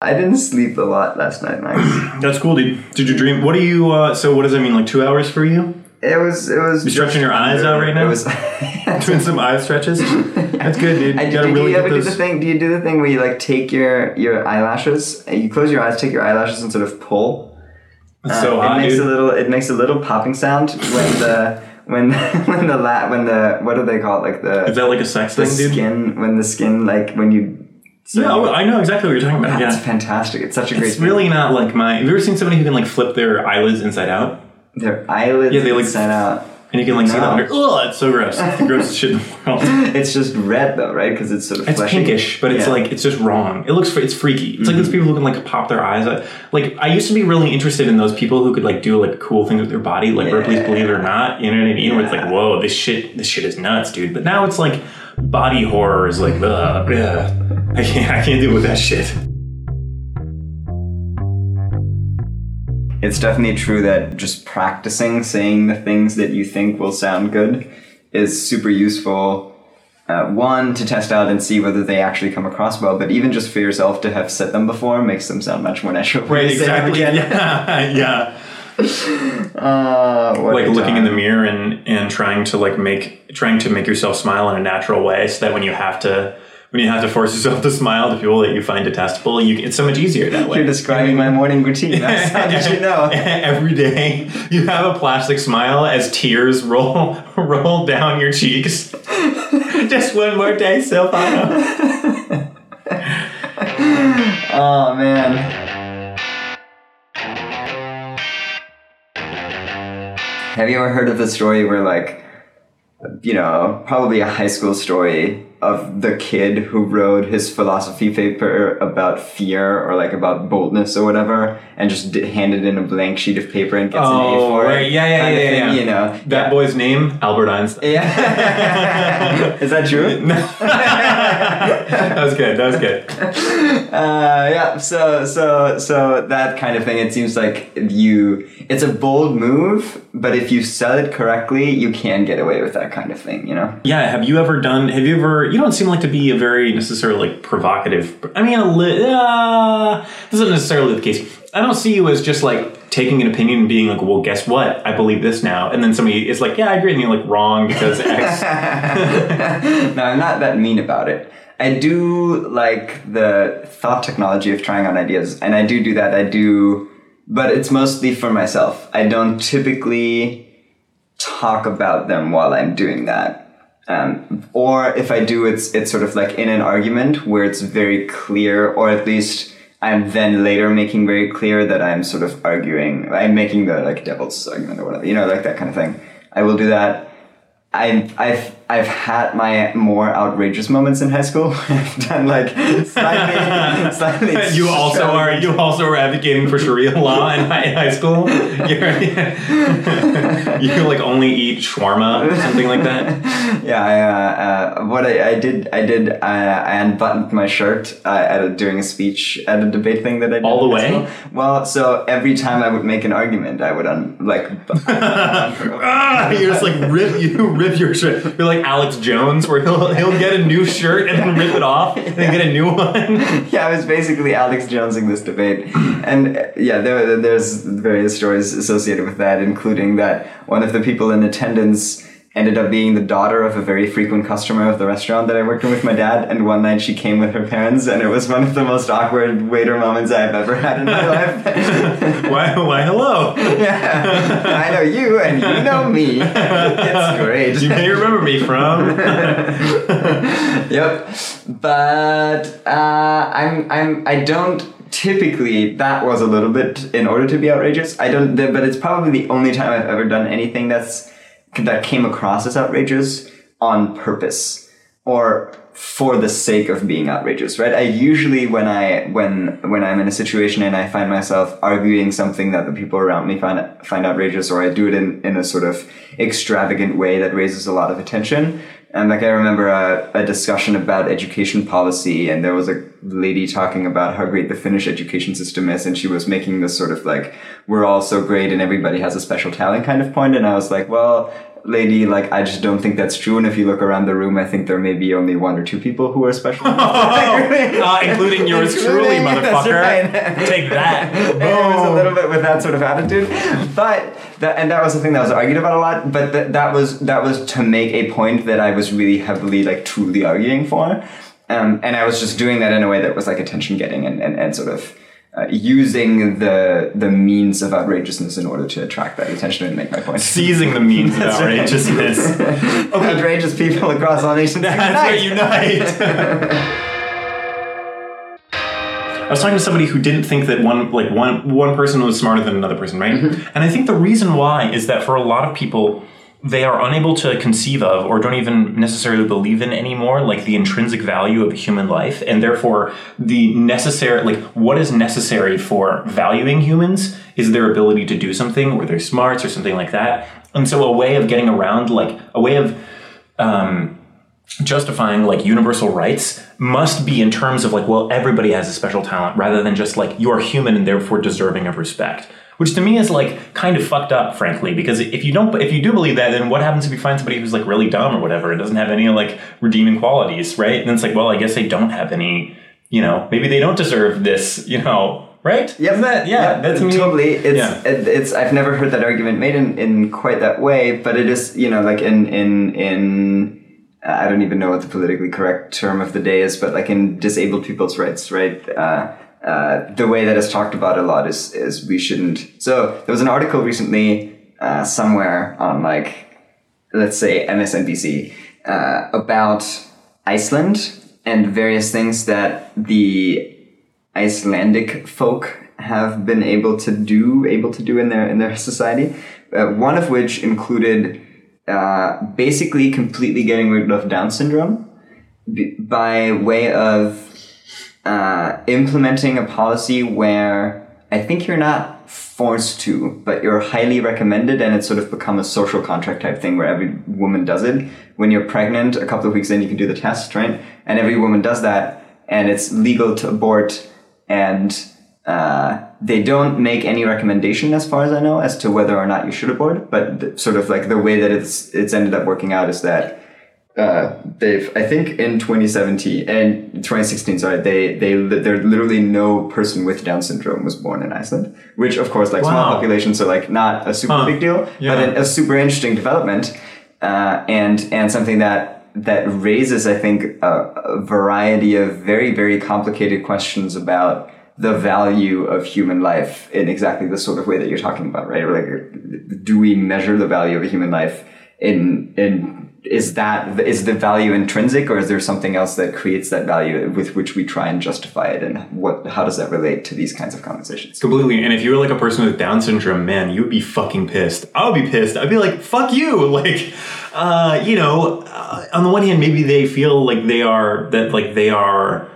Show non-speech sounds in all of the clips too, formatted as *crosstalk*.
I didn't sleep a lot last night, Max. *clears throat* That's cool, dude. Did you dream? What do you? Uh, so what does that mean? Like two hours for you? It was. It was. You stretching your eyes out right now? It was. *laughs* *laughs* Doing some eye stretches. That's good, dude. I, You do, gotta do really you ever get do the thing? Do you do the thing where you like take your your eyelashes? and You close your eyes, take your eyelashes, and sort of pull. That's so Uh, hot, it makes dude. a little. It makes a little popping sound when the *laughs* when when the la- when the what do they call it? Like the Is that like a sex thing, dude? skin when the skin like when you. So Yeah, oh, I know exactly what you're talking about. That's Yeah. fantastic. It's such a great. It's really not like my. Have you ever seen somebody who can like flip their eyelids inside out? their eyelids Yeah, they, like- inside out. And you can like see the No. under. Oh, it's so gross. *laughs* It's the grossest shit in the world. It's just red though, right? Because it's sort of It's fleshy. pinkish, but it's Yeah. like it's just wrong. It looks it's freaky. It's like Mm-hmm. those people who can like pop their eyes out. Like I used to be really interested in those people who could like do like cool things with their body, like Ripley's Yeah. Believe It or Not. You know what I mean? Where it's like, whoa, this shit, this shit is nuts, dude. But now it's like body horror is like, ugh, ugh. I can't, I can't deal with that shit. It's definitely true that just practicing saying the things that you think will sound good is super useful. Uh, one, to test out and see whether they actually come across well, but even just for yourself to have said them before makes them sound much more natural. Right, you say them exactly. *laughs* Yeah, yeah. *laughs* Uh, Like looking in the mirror and and trying to like make trying to make yourself smile in a natural way, so that when you have to when you have to force yourself to smile to people that you find detestable, you it's so much easier that way. You're describing my morning routine. *laughs* That's how did you know? *laughs* Every day you have a plastic smile as tears roll roll down your cheeks. Just one more day, Silvano. Oh man. Have you ever heard of the story where like you know, probably a high school story of the kid who wrote his philosophy paper about fear or like about boldness or whatever and just did, handed in a blank sheet of paper and gets an A Oh, for right. it. Yeah, yeah, yeah, thing, yeah. You know. That yeah. boy's name, Albert Einstein. Yeah. *laughs* Is that true? *laughs* that was good. That was good. Uh, yeah. So so so that kind of thing. It seems like you. It's a bold move, but if you sell it correctly, you can get away with that kind of thing. You know. Yeah, have you ever done? Have you ever? You don't seem like to be a very necessarily like provocative. I mean, a li- uh, this isn't necessarily the case. I don't see you as just like taking an opinion and being like, "Well, guess what? I believe this now," and then somebody is like, "Yeah, I agree," and you're like, "Wrong because X." *laughs* no, I'm not that mean about it. I do like the thought technology of trying on ideas, and I do do that. I do, but it's mostly for myself. I don't typically talk about them while I'm doing that. Um, or if I do, it's it's sort of like in an argument where it's very clear, or at least I'm then later making very clear that I'm sort of arguing. I'm making the like devil's argument or whatever, you know, like that kind of thing. I will do that. I've I've I've had my more outrageous moments in high school. *laughs* I've done like slightly, *laughs* slightly you also are. You also are advocating for Sharia law *laughs* in high, high school. You're, you like only eat shawarma or something like that. Yeah, I, uh, uh, what I, I did, I did, uh, I unbuttoned my shirt uh, at a, during a speech at a debate thing that I did. All the way? school. Well, so every time I would make an argument, I would un, like. Ah, you just like rip you rip your shirt. You're like Alex Jones, where he'll he'll get a new shirt and then rip it off and then get a new one. *laughs* yeah, I was basically Alex Jonesing this debate, and yeah, there, there's various stories associated with that, including that one of the people in attendance ended up being the daughter of a very frequent customer of the restaurant that I worked in with my dad, and one night she came with her parents, and it was one of the most awkward waiter moments I've ever had in my life. *laughs* Why? Why? Hello. yeah, I know you, and you know me. It's great. You may remember me from. *laughs* yep. But uh, I'm I'm I don't typically that was a little bit in order to be outrageous. I don't but it's probably the only time I've ever done anything that's that came across as outrageous on purpose or for the sake of being outrageous, right? I usually when I when when I'm in a situation and I find myself arguing something that the people around me find find outrageous, or I do it in, in a sort of extravagant way that raises a lot of attention. And like I remember a, a discussion about education policy, and there was a lady talking about how great the Finnish education system is, and she was making this sort of like we're all so great and everybody has a special talent kind of point. And I was like, well, lady, like I just don't think that's true. And if you look around the room, I think there may be only one or two people who are special. *laughs* uh, including yours truly, *laughs* motherfucker. right. Take that. *laughs* it was a little bit with that sort of attitude, but that and that was the thing that was argued about a lot. But th- that was that was to make a point that I was really heavily like truly arguing for, um, and I was just doing that in a way that was like attention getting and, and, and sort of. Uh, using the the means of outrageousness in order to attract that attention and make my point. Seizing the means of *laughs* outrageousness. *laughs* Outrageous people across all nations. That's unite! unite. *laughs* I was talking to somebody who didn't think that one like one one person was smarter than another person, right? And I think the reason why is that for a lot of people they are unable to conceive of or don't even necessarily believe in anymore like the intrinsic value of human life and therefore the necessary like what is necessary for valuing humans is their ability to do something or their smarts or something like that. And so a way of getting around like a way of um, justifying like universal rights must be in terms of like well everybody has a special talent rather than just like you're human and therefore deserving of respect which to me is like kind of fucked up frankly because if you don't if you do believe that then what happens if you find somebody who's like really dumb or whatever and doesn't have any like redeeming qualities right and it's like well i guess they don't have any you know maybe they don't deserve this you know right Yep. That yeah Yep, that's totally. It's yeah. it, it's I've never heard that argument made in, in quite that way, but it is you know like in in in I don't even know what the politically correct term of the day is, but like in disabled people's rights, right? Uh, uh, the way that is talked about a lot is is we shouldn't. So there was an article recently uh, somewhere on like let's say MSNBC uh, about Iceland and various things that the Icelandic folk have been able to do, able to do in their in their society. Uh, one of which included uh, basically completely getting rid of Down syndrome by way of uh, implementing a policy where I think you're not forced to, but you're highly recommended, and it's sort of become a social contract type thing where every woman does it. When you're pregnant, a couple of weeks in, you can do the test, right? And every woman does that, and it's legal to abort, and uh, they don't make any recommendation, as far as I know, as to whether or not you should abort. But th- sort of like the way that it's it's ended up working out is that uh, they've I think in 2017 and 2016 sorry they they there literally no person with Down syndrome was born in Iceland which of course like small Wow. population so like not a super Huh. big deal Yeah. but a, a super interesting development uh, and and something that that raises I think a, a variety of very very complicated questions about the value of human life in exactly the sort of way that you're talking about right like do we measure the value of a human life in in is that is the value intrinsic or is there something else that creates that value with which we try and justify it and what how does that relate to these kinds of conversations Completely. And if you were like a person with Down syndrome, man, you would be fucking pissed. I would be pissed. I'd be like, fuck you. *laughs* Like, uh, you know, uh, on the one hand, maybe they feel like they are, that like they are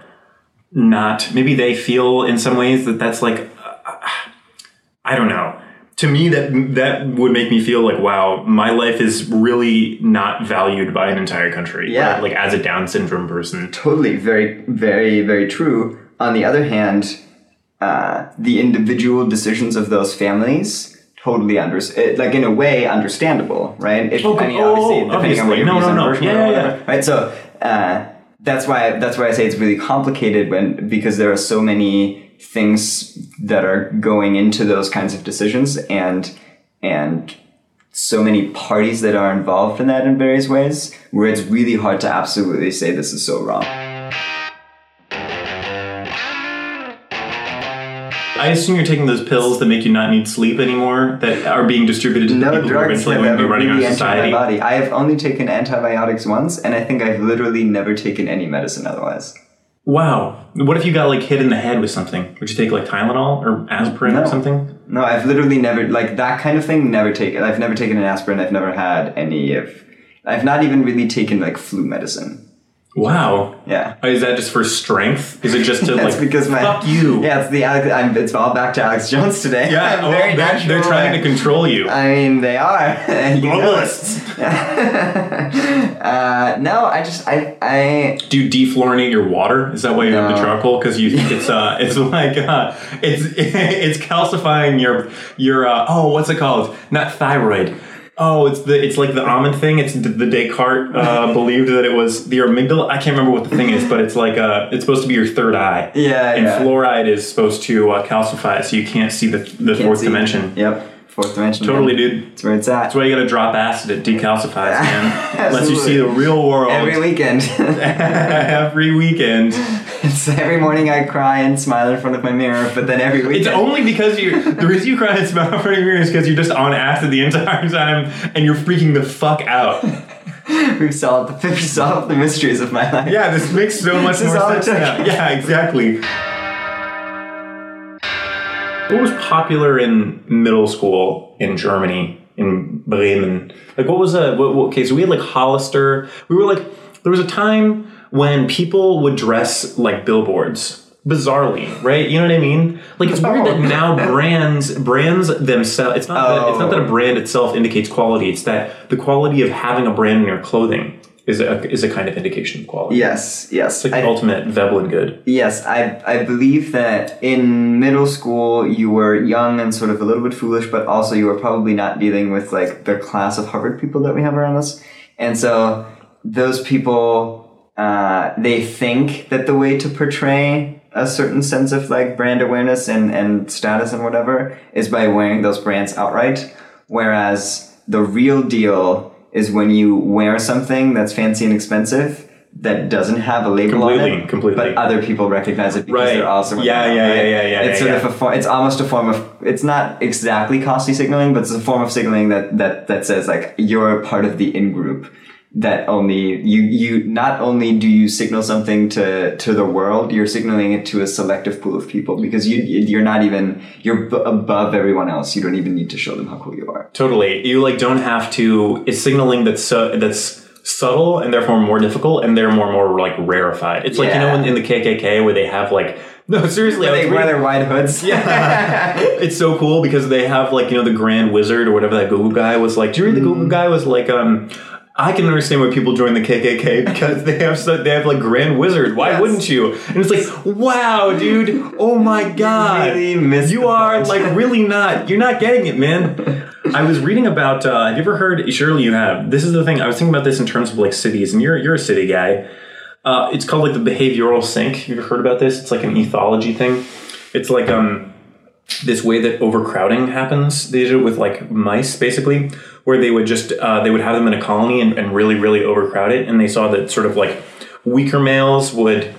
not, maybe they feel in some ways that that's like, uh, I don't know. To me, that that would make me feel like, wow, my life is really not valued by an entire country. Yeah. right? Like as a Down syndrome person. totally very very very true on the other hand uh, the individual decisions of those families totally under it, like in a way understandable right if, Oh, I mean, oh, obviously, depending on what obviously. your No, no, no. Yeah, yeah, yeah. whatever, right so uh, that's why that's why I say it's really complicated when because there are so many things that are going into those kinds of decisions and and so many parties that are involved in that in various ways where it's really hard to absolutely say this is so wrong. I assume you're taking those pills that make you not need sleep anymore that are being distributed to the No people who are drugs eventually going to be running really our entered my society. body. I have only taken antibiotics once, and I think I've literally never taken any medicine otherwise. Wow. What if you got like hit in the head with something? Would you take like Tylenol or aspirin No. or something? No, I've literally never like that kind of thing. Never taken. I've never taken an aspirin. I've never had any of. I've not even really taken like flu medicine. Wow. Yeah. Is that just for strength? Is it just to *laughs* like because my fuck you? Yeah, it's the Alex. I'm, it's all back to Alex Jones today. Yeah, well, very they're, trying to control you. I mean, they are. *laughs* Globalists. *laughs* uh, no, I just I I Do you defluorinate your water? Is that why you have the No. charcoal? Because you think it's uh, it's like uh, it's it's calcifying your your uh, oh, what's it called? Not thyroid. Oh, it's the it's like the almond thing. It's the, Descartes uh, *laughs* believed that it was the amygdala. I can't remember what the thing is, but it's like uh, it's supposed to be your third eye. Yeah, and yeah. fluoride is supposed to uh, calcify it, so you can't see the the Can't fourth see. dimension. Yep, fourth dimension. Totally, man. dude. That's where it's at. That's why you gotta drop acid. It decalcifies, man. *laughs* Lets you see the real world Every weekend. *laughs* every weekend. It's every morning I cry and smile in front of my mirror, but then every week. It's only because you. The reason you cry and smile in front of your mirror is because you're just on acid the entire time, and you're freaking the fuck out. *laughs* we've solved we've solved the mysteries of my life. Yeah, this makes so much more sense now. Yeah, exactly. What was popular in middle school in Germany, in Bremen? Like, what was a what, what, okay? So we had like Hollister. We were like, there was a time when people would dress like billboards. Bizarrely, right? You know what I mean? Like it's weird that oh. now *laughs* brands brands themselves. It's not that, it's not that a oh. brand itself indicates quality. It's that the quality of having a brand in your clothing is a is a kind of indication of quality. Yes, yes. It's like I- the ultimate Veblen good. Yes, I, I believe that in middle school you were young and sort of a little bit foolish, but also you were probably not dealing with like the class of Harvard people that we have around us. And so those people, uh, they think that the way to portray a certain sense of like brand awareness and, and status and whatever is by wearing those brands outright. Whereas the real deal is when you wear something that's fancy and expensive that doesn't have a label on it, completely. but other people recognize it because Right. they're also Yeah, wearing it, yeah, right? yeah, yeah, yeah, It's yeah, sort yeah. of a form. It's almost a form of. It's not exactly costly signaling, but it's a form of signaling that that that says like you're part of the in group. That only you you not only do you signal something to to the world, you're signaling it to a selective pool of people because you you're not even you're b- above everyone else. You don't even need to show them how cool you are. Totally. You like don't have to. It's signaling that's so, that's subtle and therefore more difficult, and they're more more like rarefied. It's like you know Yeah. in, in the KKK where they have like *laughs* no seriously. I was They wear their wide hoods. Yeah. *laughs* it's so cool because they have like you know the Grand Wizard or whatever that Google guy was like. Do you read the Mm. Google guy was like um. I can understand why people join the KKK *laughs* because they have so, they have like Grand Wizard. Why Yes. wouldn't you? And it's like, wow, dude! Oh my *laughs* god! really you are point. like really not. You're not getting it, man. *laughs* I was reading about. Uh, have you ever heard? Surely you have. This is the thing. I was thinking about this in terms of like cities, and you're you're a city guy. Uh, it's called like the behavioral sink. You ever heard about this? It's like an ethology thing. It's like um this way that overcrowding happens. They did it with like mice, basically, where they would just uh, they would have them in a colony and, and really really overcrowd it, and they saw that sort of like weaker males would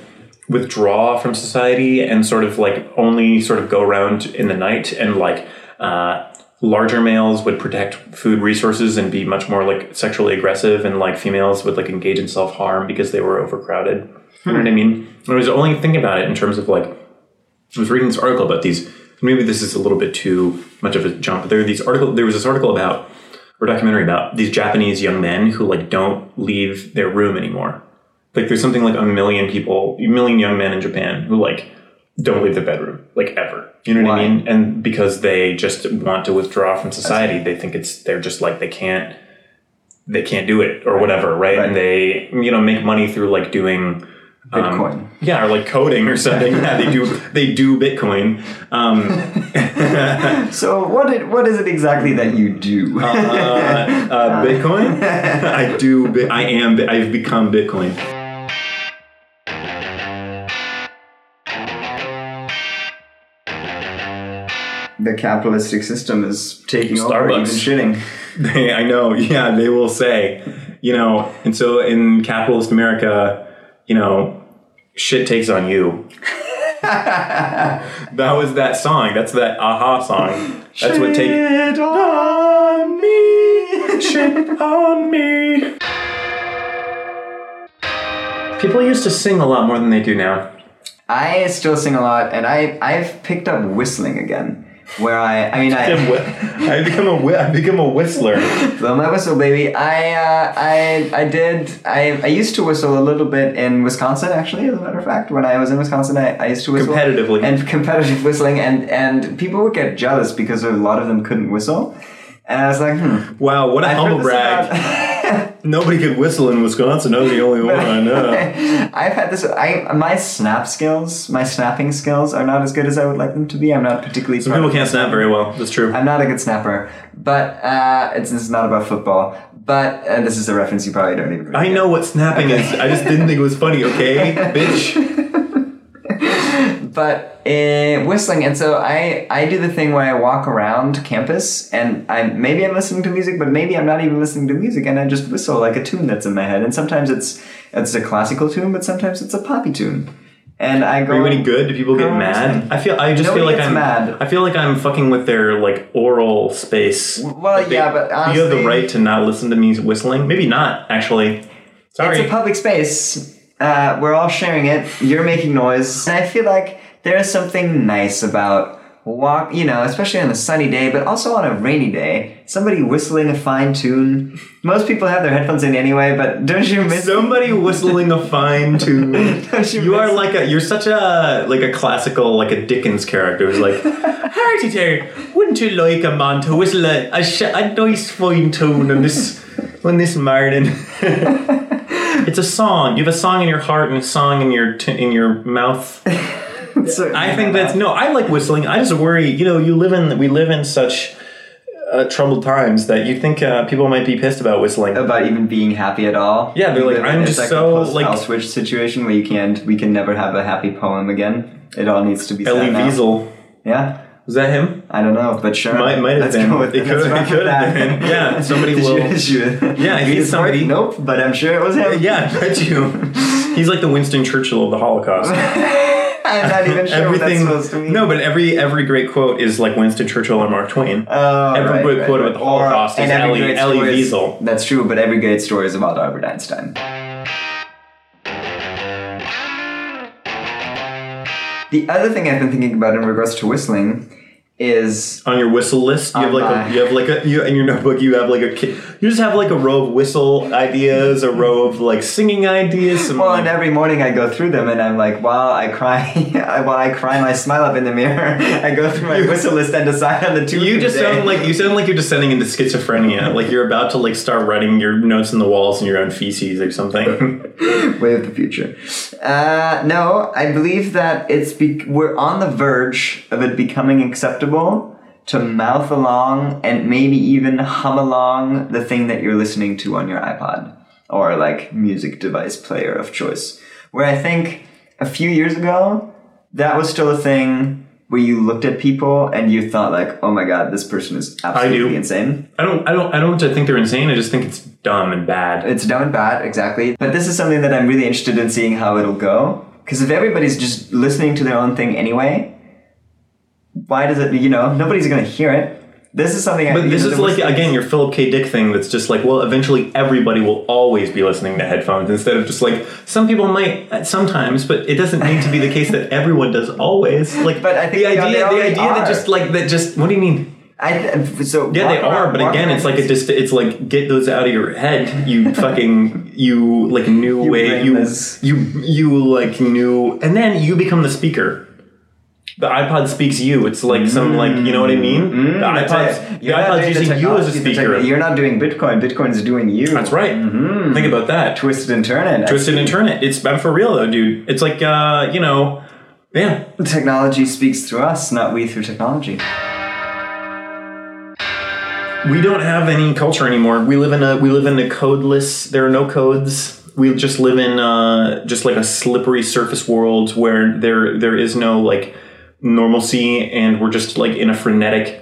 withdraw from society and sort of like only sort of go around in the night and like uh, larger males would protect food resources and be much more like sexually aggressive and like females would like engage in self-harm because they were overcrowded you know what i mean i was only thinking about it in terms of like I was reading this article about these. Maybe this is a little bit too much of a jump, but there are these article. There was this article about or documentary about these Japanese young men who like don't leave their room anymore. Like there's something like a million people, a million young men in Japan who like don't leave their bedroom like ever. You know what I mean? And because they just want to withdraw from society, they think it's they're just like they can't they can't do it or whatever, right? Right. And they you know make money through like doing um, Bitcoin. yeah, or like coding or something. yeah, they do they do Bitcoin. Um, *laughs* So what what is it exactly that you do? uh, uh, *laughs* Bitcoin. I do. I am. I've become Bitcoin. the capitalistic system is taking over, even Starbucks. shitting. They, I know. Yeah, they will say, you know, and so in capitalist America, you know, shit takes on you. *laughs* that was that song. That's that aha song. That's what take Shit on me. shit on me. People used to sing a lot more than they do now. I still sing a lot, and I I've picked up whistling again. Where I I mean I I become a I become a whistler. *laughs* Blow my whistle, baby. I uh, I I did. I I used to whistle a little bit in Wisconsin, actually. As a matter of fact, when I was in Wisconsin, I, I used to whistle Competitively. and *laughs* competitive whistling, and and people would get jealous because a lot of them couldn't whistle, and I was like, hmm. Wow, what a I've humble brag. *laughs* Nobody could whistle in Wisconsin. I was the only one I know. *laughs* I've had this. I my snap skills, my snapping skills, are not as good as I would like them to be. I'm not particularly. Some people can't snap very well. That's true. I'm not a good snapper, But uh, it's this is not about football. But uh, this is a reference you probably don't even. Really I know what snapping is. I just didn't think it was funny. Okay, *laughs* bitch. But uh, whistling and so i i do the thing where i walk around campus and i maybe i'm listening to music but maybe i'm not even listening to music and i just whistle like a tune that's in my head and sometimes it's it's a classical tune but sometimes it's a poppy tune and i go Are you any good? Do people get mad? I feel. I just feel like I'm mad. I feel like I'm fucking with their like aural space. Well, Like, they- yeah, but you have the right to not listen to me whistling. Maybe not actually. Sorry. It's a public space. Uh, we're all sharing it. You're making noise. And I feel like there is something nice about walk, you know, especially on a sunny day, but also on a rainy day. Somebody whistling a fine tune. Most people have their headphones in anyway, but don't you miss Somebody whistling a fine *laughs* tune. Don't you You are like a you're such a like a classical like a Dickens character who's like *laughs* Hearty there, wouldn't you like a man to whistle a, a, sh- a nice fine tune on this on this morning? *laughs* it's a song. You have a song in your heart and a song in your t- in your mouth. *laughs* So- I think that's no. I like whistling. I just worry. You know, you live in we live in such uh, troubled times that you think uh, people might be pissed about whistling. about even being happy at all. Yeah, they're like, I'm it's just a so, post like- switch situation where you can't, we can never have a happy poem again. It all needs to be Elie sad. Wiesel. Yeah, Was that him? I don't know, but sure. Might, might have Let's been. Go with it let's could, it with could that. have been. Yeah, somebody *laughs* Did will. you, did you, Yeah, read he's his work? somebody- Nope, but I'm sure it was him. *laughs* Yeah, I bet you. He's like the Winston Churchill of the Holocaust. *laughs* I'm not even sure what that's Everything. supposed to mean. No, but every every great quote is like Winston Churchill or Mark Twain. Oh, every right, great right, quote right. about the Holocaust and is Elie- great Elie is- Wiesel. That's true, but every great story is about Albert Einstein. The other thing I've been thinking about in regards to whistling is on your whistle list, you have like my- a, you have like a you in your notebook you have like a you just have like a row of whistle ideas, a row of like singing ideas. Well, like, and every morning I go through them and I'm like, while I cry, *laughs* while I cry my smile up in the mirror, *laughs* I go through my whistle list and decide on the two. you just sound like you sound like you're descending into schizophrenia. like you're about to like start writing your notes in the walls in your own feces or something. *laughs* way of the future. Uh, no, I believe that it's be- we're on the verge of it becoming acceptable to mouth along and maybe even hum along the thing that you're listening to on your iPod or like music device player of choice. Where I think a few years ago that was still a thing where you looked at people and you thought like, "Oh my god, this person is absolutely do. insane." I don't I don't I don't think they're insane. I just think it's dumb and bad. It's dumb and bad, exactly. But this is something that I'm really interested in seeing how it'll go. Because if everybody's just listening to their own thing anyway, why does it, you know, nobody's going to hear it. This is something But you this is like whistling- again your Philip K. Dick thing. That's just like well, eventually everybody will always be listening to headphones instead of just like some people might uh, sometimes, but it doesn't need to be the case that everyone does always. Like, But I think the idea, the idea that just like that, just what do you mean? I, so Yeah, they are, but again, it's like a just It's like get those out of your head, you *laughs* fucking you like new You way you you you like new, and then you become the speaker. The iPod speaks you. It's like some like you know what I mean. the iPod the iPod's the using you as a speaker. You're not doing Bitcoin. Bitcoin's doing you. That's right. Think about that. Twist it and turn it. Twist it and turn it. It's I'm for real though, dude. It's like uh, you know, yeah. Technology speaks through us, not we through technology. We don't have any culture anymore. We live in a we live in a codeless. There are no codes. We just live in uh, just like a slippery surface world where there there is no like normalcy, and we're just like in a frenetic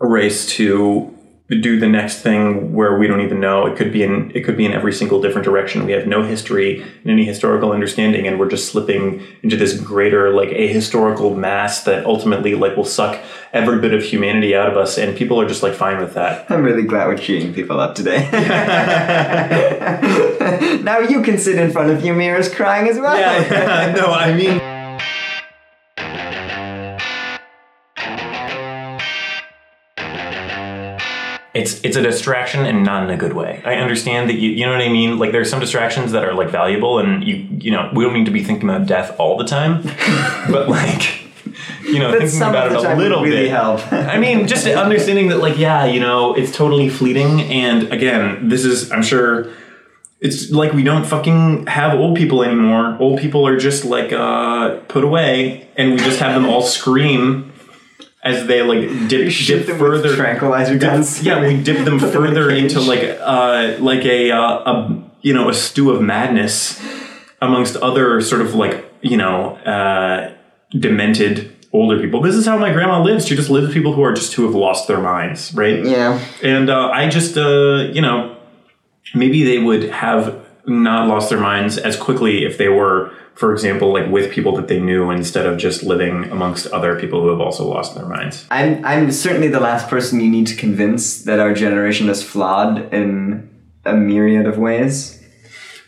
race to do the next thing where we don't even know. It could be in it could be in every single different direction. We have no history and any historical understanding, and we're just slipping into this greater like ahistorical mass that ultimately like will suck every bit of humanity out of us. And people are just like fine with that. I'm really glad we're cheering people up today. *laughs* *laughs* now you can sit in front of your mirrors crying as well. Yeah, *laughs* no, I mean. It's it's a distraction and not in a good way. I understand that you you know what I mean. Like there's some distractions that are like valuable, and you you know we don't need to be thinking about death all the time, *laughs* but like you know But thinking about it a little really bit. help. I mean, just understanding that, like, yeah, you know, it's totally fleeting. And again, this is, I'm sure, it's like we don't fucking have old people anymore. Old people are just like uh, put away, and we just have them all scream as they like dip, dip them further tranquilizer guns. yeah, we dip them *laughs* Put them in further into like uh like a uh, a you know a stew of madness amongst other sort of like you know uh demented older people. This is how my grandma lives. She just lives with people who are just who have lost their minds, right? Yeah. And uh, I just, uh, you know, maybe they would have not lost their minds as quickly if they were, for example, like with people that they knew instead of just living amongst other people who have also lost their minds. I'm I'm certainly the last person you need to convince that our generation is flawed in a myriad of ways.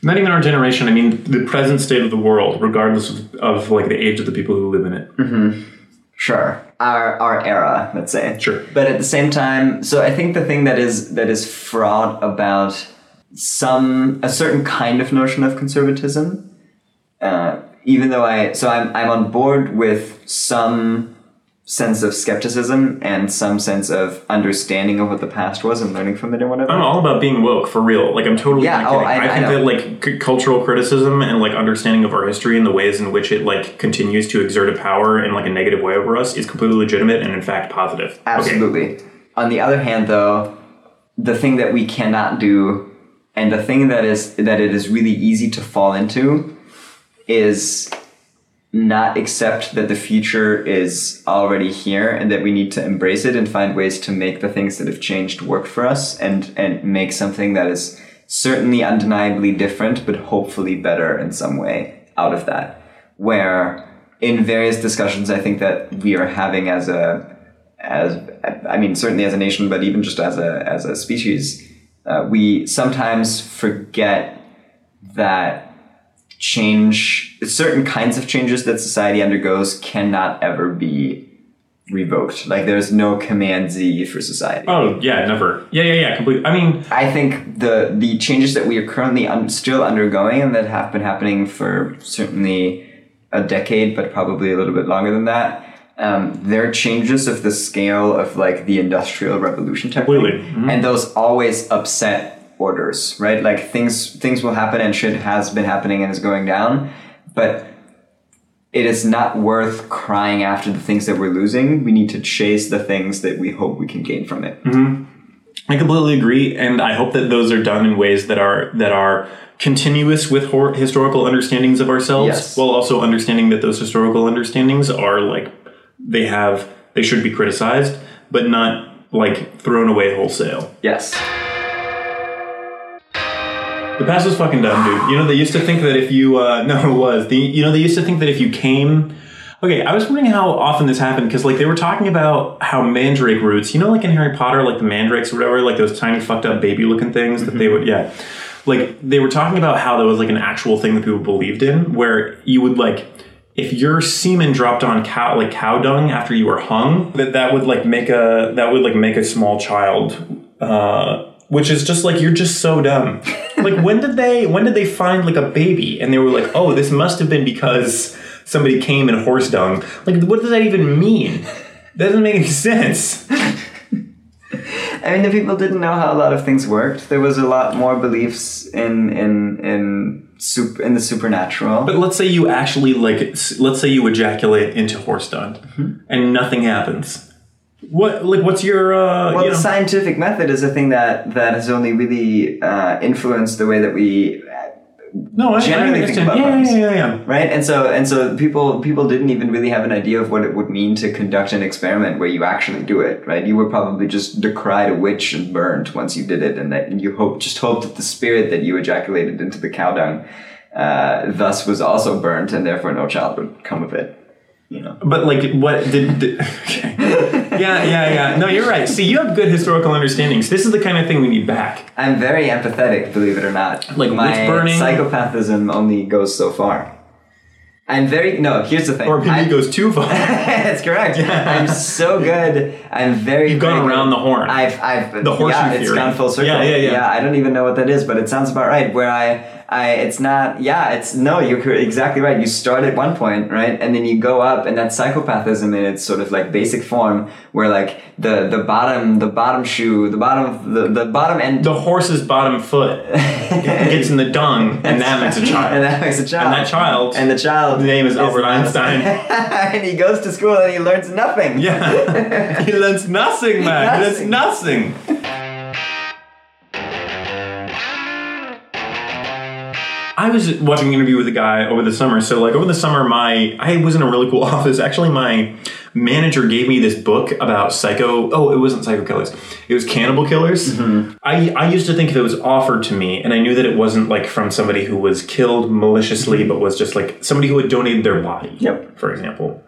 Not even our generation. I mean, the present state of the world, regardless of, of like the age of the people who live in it. Mm-hmm. Sure. Our our era, let's say. Sure. But at the same time, so I think the thing that is that is fraught about some a certain kind of notion of conservatism, uh, even though I so I'm I'm on board with some sense of skepticism and some sense of understanding of what the past was and learning from it and whatever. I'm all about being woke for real. Like I'm totally Yeah, oh, kidding. I- I think know. that like c- cultural criticism and like understanding of our history and the ways in which it like continues to exert a power in like a negative way over us is completely legitimate and in fact positive. Okay. Absolutely. On the other hand, though, the thing that we cannot do, and the thing that is that it is really easy to fall into, is not accept that the future is already here and that we need to embrace it and find ways to make the things that have changed work for us and and make something that is certainly undeniably different but hopefully better in some way out of that. Where in various discussions i think that we are having as a as I mean, certainly as a nation, but even just as a as a species, uh, we sometimes forget that change, certain kinds of changes that society undergoes, cannot ever be revoked. Like there's no command Z for society. Oh yeah, never. Yeah, yeah, yeah. Completely. I mean, I think the the changes that we are currently un- still undergoing and that have been happening for certainly a decade, but probably a little bit longer than that. Um, they're changes of the scale of like the industrial revolution type. Completely. Mhm. and those always upset orders, right? Like things things will happen and shit has been happening and is going down, but it is not worth crying after the things that we're losing. We need to chase the things that we hope we can gain from it. Mm-hmm. I completely agree, and I hope that those are done in ways that are that are continuous with hor- historical understandings of ourselves, Yes. while also understanding that those historical understandings are like they have they should be criticized, but not like thrown away wholesale. Yes. The past was fucking dumb, dude. You know they used to think that if you uh, *laughs* no, it was the you know they used to think that if you came. Okay, I was wondering how often this happened because like they were talking about how mandrake roots, you know, like in Harry Potter, like the mandrakes or whatever, like those tiny fucked up baby looking things that they would, yeah, like they were talking about how that was like an actual thing that people believed in, where you would like if your semen dropped on cow like cow dung after you were hung, that that would like make a that would like make a small child. Uh, which is just like you're just so dumb. *laughs* like when did they when did they find like a baby and they were like, oh, this must have been because somebody came in horse dung. Like what does that even mean? That doesn't make any sense. *laughs* I mean, the people didn't know how a lot of things worked. There was a lot more beliefs in in in sup- in the supernatural. But let's say you actually like let's say you ejaculate into horse dung mm-hmm. and nothing happens. What like what's your uh well, you the know, scientific method is a thing that that has only really uh, influenced the way that we no, I, I generally think understand. about yeah, yeah, yeah, yeah. right and so and so people people didn't even really have an idea of what it would mean to conduct an experiment where you actually do it right you were probably just decried a witch and burned once you did it and that and you hope just hoped that the spirit that you ejaculated into the cow dung uh, thus was also burnt and therefore no child would come of it you know But like, what did? did *laughs* okay. Yeah, yeah, yeah. No, you're right. See, you have good historical understandings. This is the kind of thing we need back. I'm very empathetic, believe it or not. Like my burning? psychopathism only goes so far. I'm very no. Here's the thing. Or maybe it goes too far. *laughs* That's correct. I'm so good. I'm very. You've gone around the horn. I've, I've The horseshoe yeah, it's gone full circle. Yeah, yeah, yeah. I don't even know what that is, but it sounds about right. Where I, I it's not yeah it's no you're exactly right you start at one point right and then you go up and that's psychopathism in its sort of like basic form where like the the bottom the bottom shoe the bottom the, the bottom end The horse's bottom foot *laughs* gets in the dung, and that makes a child. and that makes a child And that child, and the child the name is Albert Einstein. *laughs* and he goes to school and he learns nothing Yeah, *laughs* learns nothing, man. Learns Nothing. I was watching an interview with a guy over the summer. So, like over the summer, my I was in a really cool *laughs* office. Actually, my manager gave me this book about psycho. Oh, it wasn't psycho killers. It was cannibal killers. Mm-hmm. I I used to think if it was offered to me, and I knew that it wasn't like from somebody who was killed maliciously, mm-hmm. but was just like somebody who had donated their body. Yep. For example.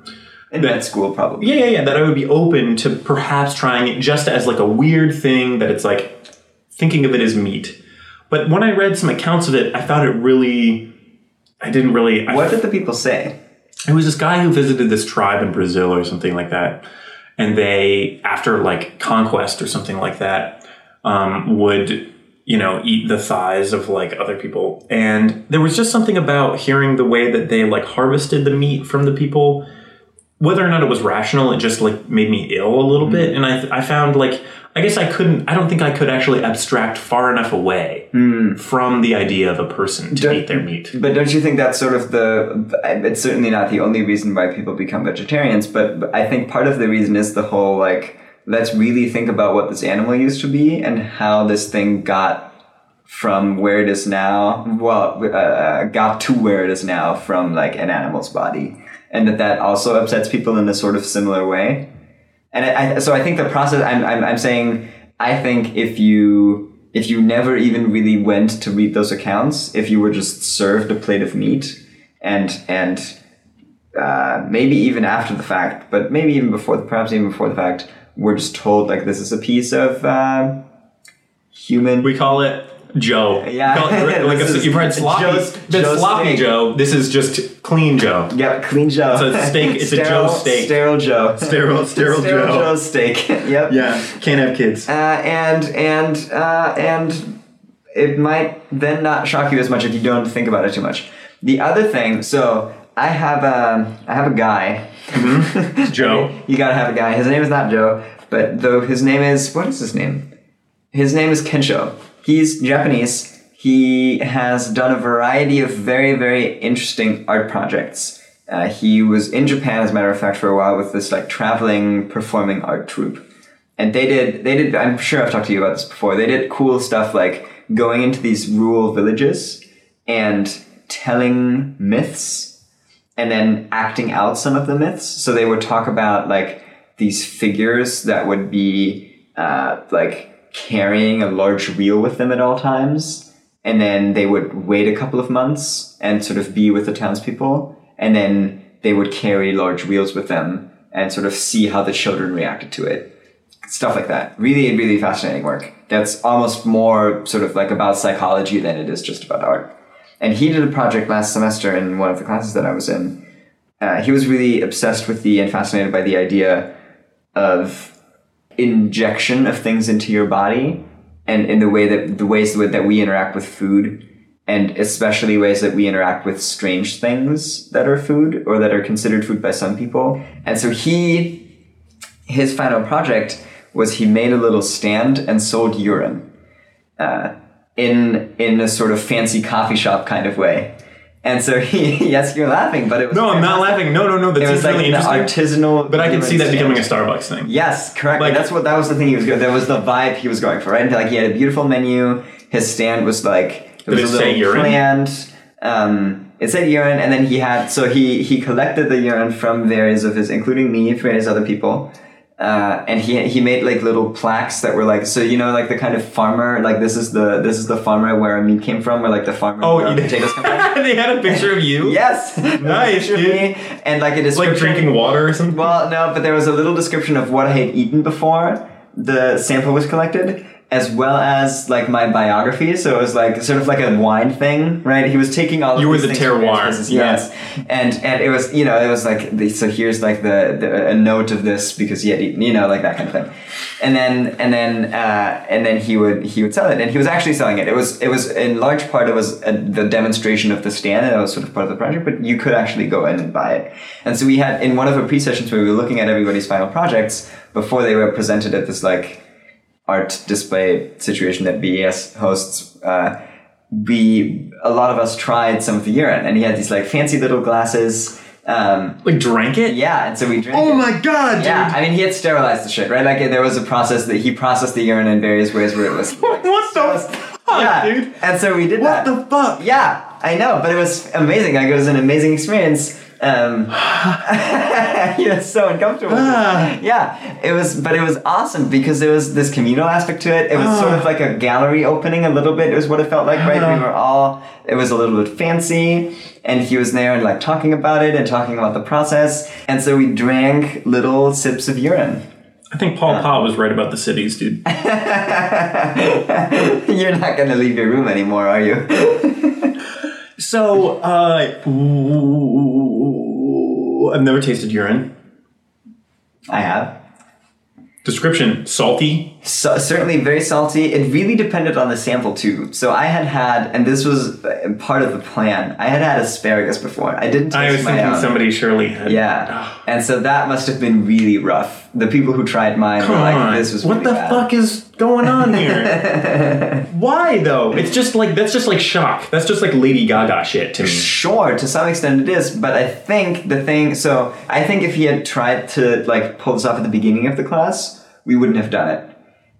In med school probably Yeah, yeah, yeah. That I would be open to perhaps trying it just as like a weird thing that it's like thinking of it as meat. But when I read some accounts of it, I found it really. I didn't really. I, what did the people say it was this guy who visited this tribe in Brazil or something like that, and they, after like conquest or something like that, um, would you know eat the thighs of like other people, and there was just something about hearing the way that they like harvested the meat from the people whether or not it was rational, it just like made me ill a little bit, and I I found like I guess I couldn't. I don't think I could actually abstract far enough away from the idea of a person to Don't- eat their meat. But don't you think that's sort of the? It's certainly not the only reason why people become vegetarians, but but I think part of the reason is the whole like let's really think about what this animal used to be and how this thing got from where it is now. Well, uh, got to where it is now from like an animal's body, and that that also upsets people in a sort of similar way. And I, I, so I think the process. I'm, I'm I'm saying I think if you if you never even really went to read those accounts, if you were just served a plate of meat and and uh, maybe even after the fact, but maybe even before, perhaps even before the fact, we're just told like this is a piece of uh, human. We call it Joe. Yeah. Call *laughs* like a, you've heard sloppy. Joe's- that's Joe's sloppy steak. Joe. This is just clean Joe. Yep, clean Joe. So it's a steak- it's a Joe steak. Sterile Joe. *laughs* Sterile- sterile Joe. Joe steak. *laughs* yep. Yeah, can't have kids. Uh, and and uh, and it might then not shock you as much if you don't think about it too much. The other thing, so I have a I have a guy. Joe. You gotta have a guy. His name is not Joe, but though his name is what is his name? His name is Kensho. He's Japanese. He has done a variety of very very interesting art projects. Uh, he was in Japan, as a matter of fact, for a while with this like traveling performing art troupe and they did they did i'm sure i've talked to you about this before they did cool stuff like going into these rural villages and telling myths and then acting out some of the myths so they would talk about like these figures that would be uh, like carrying a large wheel with them at all times and then they would wait a couple of months and sort of be with the townspeople and then they would carry large wheels with them and sort of see how the children reacted to it stuff like that. Really, really fascinating work. That's almost more sort of like about psychology than it is just about art. And he did a project last semester in one of the classes that I was in. Uh, he was really obsessed with the and fascinated by the idea of injection of things into your body and in the way that the ways that we interact with food and especially ways that we interact with strange things that are food or that are considered food by some people. And so he his final project was he made a little stand and sold urine uh, in in a sort of fancy coffee shop kind of way. And so *laughs* he yes, you're laughing, but it was No, I'm not laughing. No, no, no. That's It was like really an interesting. artisanal, But I can see that becoming a. Starbucks thing. Yes, correct. Like- that's what that was the thing he was going. That was the vibe he was going for, right? Like he had a beautiful menu. His stand was like it was a little planned. Um, it said urine, and then he had so he he collected the urine from various of his, including me, various other people. Uh, and he he made like little plaques that were like so you know like the kind of farmer like this is the this is the farmer where our meat came from where like the farmer Oh, you potatoes come from. *laughs* they had a picture of you. Yes, *laughs* Nice, of me and like a It's like drinking water or something. Well, no, but there was a little description of what I had eaten before the sample was collected, as well as like my biography. So it was like sort of like a wine thing, right? He was taking all. Of You were the things from various terroir, places, yeah. Yes, and and it was you know it was like the, so here's like the, the a note of this because he had you know like that kind of thing, and then and then uh, and then he would he would sell it and he was actually selling it. It was it was in large part it was a, the demonstration of the stand and it was sort of part of the project, but you could actually go in and buy it. And so we had in one of the pre sessions where we were looking at everybody's final projects before they were presented at this like art display situation that BES hosts, uh, we a lot of us tried some of the urine, and he had these like fancy little glasses. Um, Like drank it? yeah, and so we drank. It. Oh it. my god, dude. Yeah, I mean, he had sterilized the shit, right? Like there was a process that he processed the urine in various ways where it was. *laughs* Like, What the fuck, yeah, dude? And so we did What that. What the fuck? Yeah, I know, but it was amazing. Like it was an amazing experience. Um, *laughs* he was so uncomfortable. Ah. *sighs* yeah, it was, but it was awesome because there was this communal aspect to it. It was sort of *sighs* like a gallery opening, a little bit. It was what it felt like, right? Ah. We were *sighs* all. It was a little bit fancy, and he was there and like talking about it and talking about the process, and so we drank little sips of urine. I think Paul Pa was right about the cities, dude. *laughs* You're not gonna leave your room anymore, are you? *laughs* So, uh, ooh, I've never tasted urine. I have. Description: salty. So, certainly very salty. It really depended on the sample too. So I had had, and this was uh, part of the plan. I had had asparagus before. I didn't taste I was thinking own. somebody surely had. Yeah, and so that must have been really rough. The people who tried mine Come were like, on. "This was what really the bad. fuck is going on here? *laughs* Why though? It's just like that's just like shock. That's just like Lady Gaga shit to me. Sure, to some extent it is, but I think the thing. So I think if he had tried to like pull this off at the beginning of the class, we wouldn't have done it,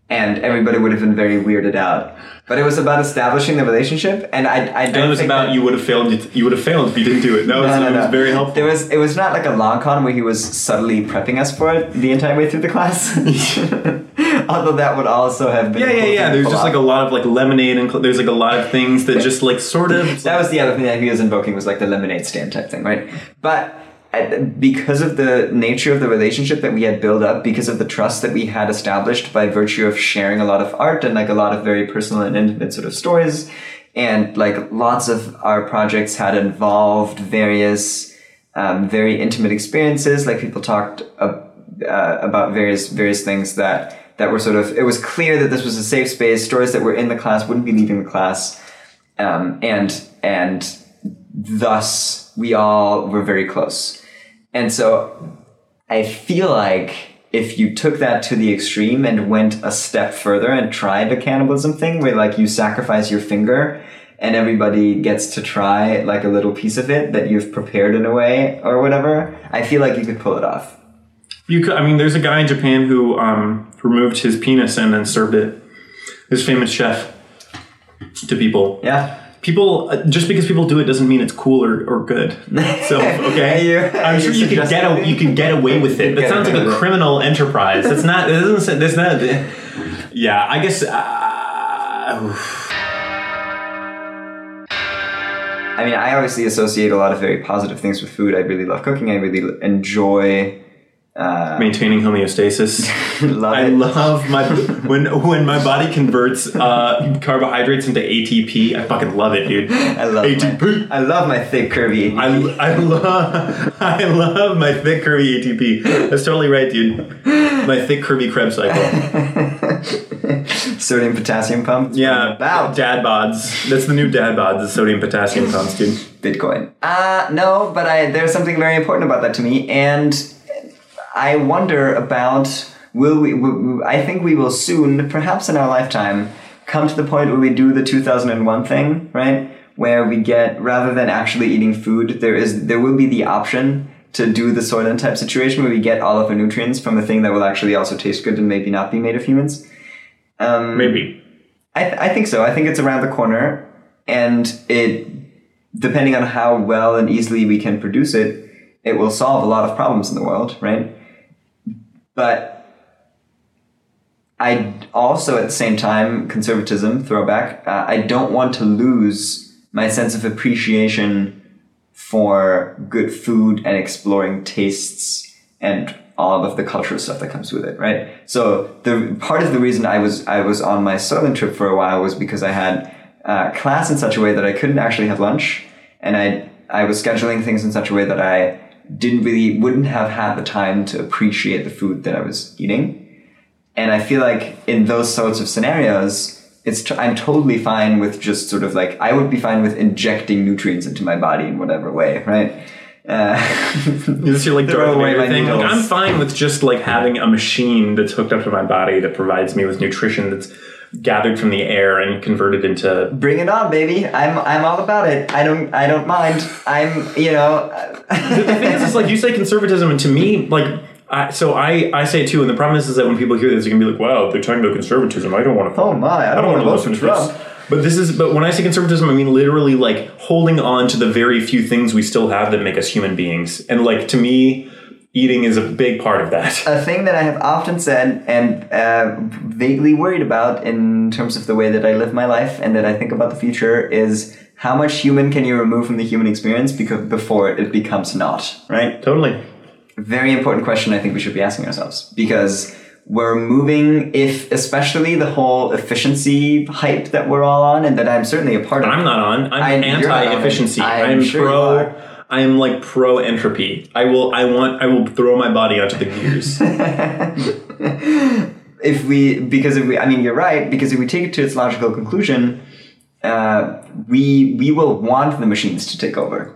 and everybody would have been very weirded out. But it was about establishing the relationship, and I, I don't And it was think about that- you would have failed. You would have failed if you didn't do it. That was, No, no, it was very helpful. There was it was not like a long con where he was subtly prepping us for it the entire way through the class. *laughs* *laughs* Although that would also have been yeah, yeah, yeah. There's just like a lot of like lemonade and cl- there's like a lot of things that just like sort of. that was the other thing that he was invoking was like the lemonade stand type thing, right? But at- because of the nature of the relationship that we had built up, because of the trust that we had established by virtue of sharing a lot of art and like a lot of very personal and intimate sort of stories, and like lots of our projects had involved various um, very intimate experiences. Like people talked uh, uh, about various various things that that were sort of. It was clear that this was a safe space. Stories that were in the class wouldn't be leaving the class, um, and and thus we all were very close. And so I feel like if you took that to the extreme and went a step further and tried the cannibalism thing where like you sacrifice your finger and everybody gets to try like a little piece of it that you've prepared in a way or whatever, I feel like you could pull it off. You could, I mean, there's a guy in Japan who um, removed his penis and then served it. This famous chef to people. Yeah. People, uh, just because people do it doesn't mean it's cool or, or good. So *laughs* okay, I'm sure you could get a, you could get away with it. That sounds like a criminal enterprise. It's not. It doesn't. say- There's not. Yeah, I guess. Uh, I mean, I obviously associate a lot of very positive things with food. I really love cooking. I really enjoy uh, maintaining homeostasis. *laughs* love I it. love my *laughs* when when my body converts uh, carbohydrates into ATP. I fucking love it, dude. I love ATP. My, I love my thick curvy. I, I love *laughs* I love my thick curvy ATP. That's totally right, dude. My thick curvy Krebs cycle. sodium potassium pump. Yeah, About dad bods. That's the new dad bods. The sodium potassium pumps, dude. Bitcoin. Uh no, but I there's something very important about that to me, and I wonder about will we? w- I think we will soon, perhaps in our lifetime, come to the point where we do the 2001 thing, right? Where we get rather than actually eating food, there is there will be the option to do the Soylent type situation where we get all of the nutrients from a thing that will actually also taste good and maybe not be made of humans. Um, Maybe. I, th- I think so. I think it's around the corner, and it, depending on how well and easily we can produce it, it will solve a lot of problems in the world, right? But I also, at the same time, conservatism, throwback, uh, I don't want to lose my sense of appreciation for good food and exploring tastes and all of the cultural stuff that comes with it, right? So the part of the reason I was I was on my Soylent trip for a while was because I had uh, class in such a way that I couldn't actually have lunch, and I I was scheduling things in such a way that I didn't really wouldn't have had the time to appreciate the food that I was eating. And I feel like in those sorts of scenarios, it's t- I'm totally fine with just sort of like I would be fine with injecting nutrients into my body in whatever way, right? Uh, Is this your like *laughs* Throw Darth away Vader thing? Like. I'm fine with just like having a machine that's hooked up to my body that provides me with nutrition that's gathered from the air and converted into. bring it on, baby! I'm I'm all about it. I don't I don't mind. I'm you know. The thing is, it's like you say conservatism, and to me, like. I, so I, I say too, and the problem is, is that when people hear this, they're gonna be like, "Wow, they're talking about conservatism. I don't want to." Oh my, I don't wanna wanna listen to Trump. this." But this is, but when I say conservatism, I mean literally like holding on to the very few things we still have that make us human beings, and like to me, eating is a big part of that. a thing that I have often said and uh, vaguely worried about in terms of the way that I live my life and that I think about the future is how much human can you remove from the human experience because before it becomes not right. Totally. Very important question. I think we should be asking ourselves because we're moving. If especially the whole efficiency hype that we're all on and that I'm certainly a part of. I'm not on. I'm I- anti-efficiency. I'm I'm, sure pro. Are. I am like pro entropy. I will. I want. I will throw my body onto the gears. *laughs* if we because if we i mean you're right because if we take it to its logical conclusion uh, we we will want the machines to take over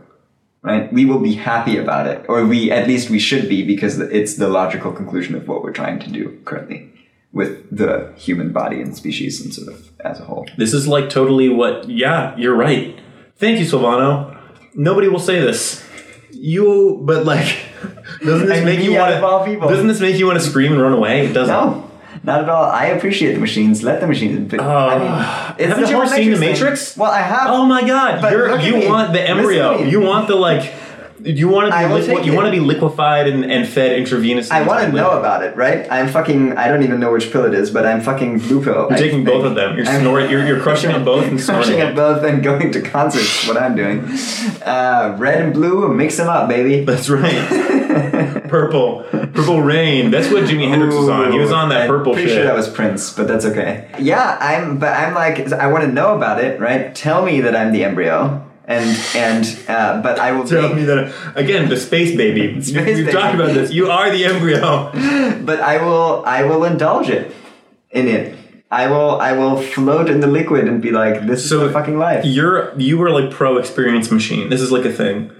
right we will be happy about it or we at least we should be because it's the logical conclusion of what we're trying to do currently with the human body and species and sort of as a whole this is like totally what. Yeah, you're right. Thank you, Silvano. Nobody will say this. You, but like, *laughs* doesn't this make you want people. Doesn't this make you want to scream and run away? It doesn't. no not at all i appreciate the machines let the machines but, I oh, mean, it's Haven't the you ever seen The. Matrix? well i have Oh my god! But You're, look at you want the embryo. You want the like. You want to be you want to be liquefied and, and fed intravenously. I want to know about it, right? I'm fucking. I don't even know which pill it is, but I'm fucking blue pill. You're taking both of them. You're snorting. You're, you're crushing on both and *laughs* snorting. Crushing both and going to concerts. What I'm doing. Uh, red and blue, mix them up, baby. That's right. *laughs* purple, purple rain. That's what Jimi Hendrix was on. He was on that I'm purple pretty shit. sure that was Prince, but that's okay. Yeah, I'm. But I'm like, I want to know about it, right? Tell me that I'm the embryo, and and. Uh, but I will. Tell me that again. The space baby. *laughs* Space We've baby. talked about this. You are the embryo. *laughs* but I will I will indulge it in it. I will I will float in the liquid and be like, this So is the fucking life. You're you were like pro experience machine. This is like a thing.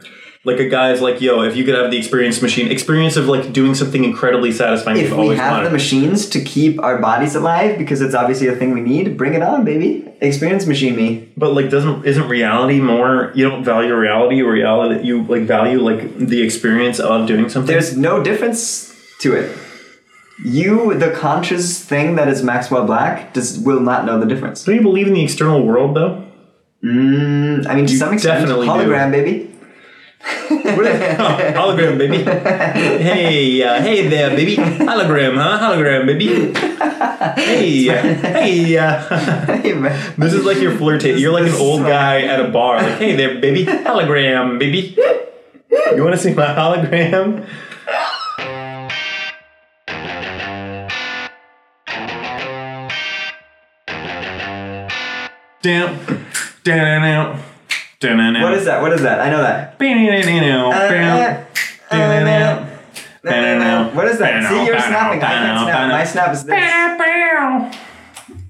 Like a guy's like, yo, if you could have the experience machine, experience of like doing something incredibly satisfying If we have the machines to keep our bodies alive, because it's obviously a thing we need, bring it on, baby. Experience machine me. But like, doesn't isn't reality more? You don't value reality or reality. You like value like the experience of doing something. There's no difference to it. You, the conscious thing that is Maxwell Black, just will not know the difference. Do you believe in the external world though? Mm, I mean, to You some extent, definitely do. hologram, baby. What is- oh, hologram, baby. Hey, uh, hey there, baby. Hologram, huh? Hologram, baby. Hey, uh, hey. Uh, this is like your flirtation. You're like an old guy at a bar. Like, hey there, baby. Hologram, baby. You want to see my hologram? Down, down, down. What is that? What is that? I know that. Uh, uh, uh, what is that? See, you're snapping. I can't snap. My snap is this.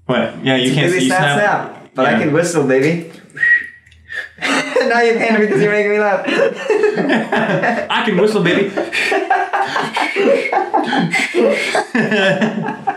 What? Yeah, you can't see snap, snap. snap. But I can whistle, baby. *laughs* now you can't because you're making me laugh. I can whistle, baby.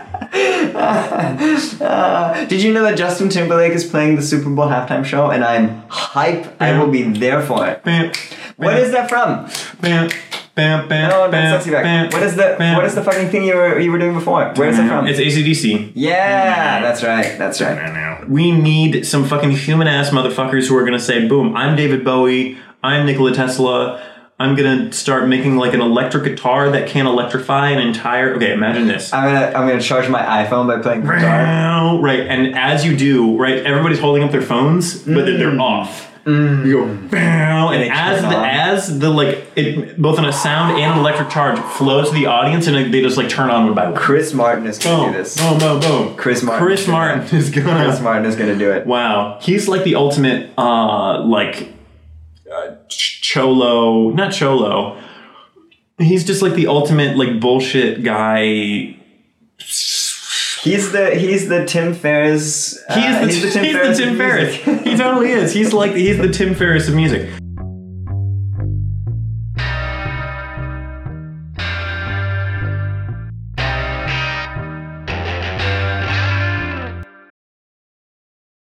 *laughs* *laughs* Uh, *laughs* did you know that Justin Timberlake is playing the Super Bowl halftime show? And I'm hype. I will be there for it. Bam, What is that from? bam, bam, bam, No, bam, sexy back. bam, What is the bam. What is the fucking thing you were you were doing before? Where is it from? It's ACDC. yeah, that's right. That's right. We need some fucking human ass motherfuckers who are gonna say, boom, I'm David Bowie, I'm Nikola Tesla, I'm gonna start making like an electric guitar that can electrify an entire. Okay, imagine this. I'm gonna I'm gonna charge my iPhone by playing guitar. Right, and as you do, right, everybody's holding up their phones, but then they're off. You go bam, and they as the on. as the like it both on a sound and an electric charge flows to the audience, and they just like turn on one by one. Chris Martin is gonna Boom, do this. boom, boom, boom. Chris Martin. Chris Martin is *laughs* gonna. Chris Martin is gonna do it. Wow, he's like the ultimate, uh, like uh, cholo, not cholo. He's just like the ultimate like bullshit guy. He's the he's the Tim Ferriss. uh, He is the, he's the Tim, Ferriss. music. he totally is. He's like he's the Tim Ferriss of music.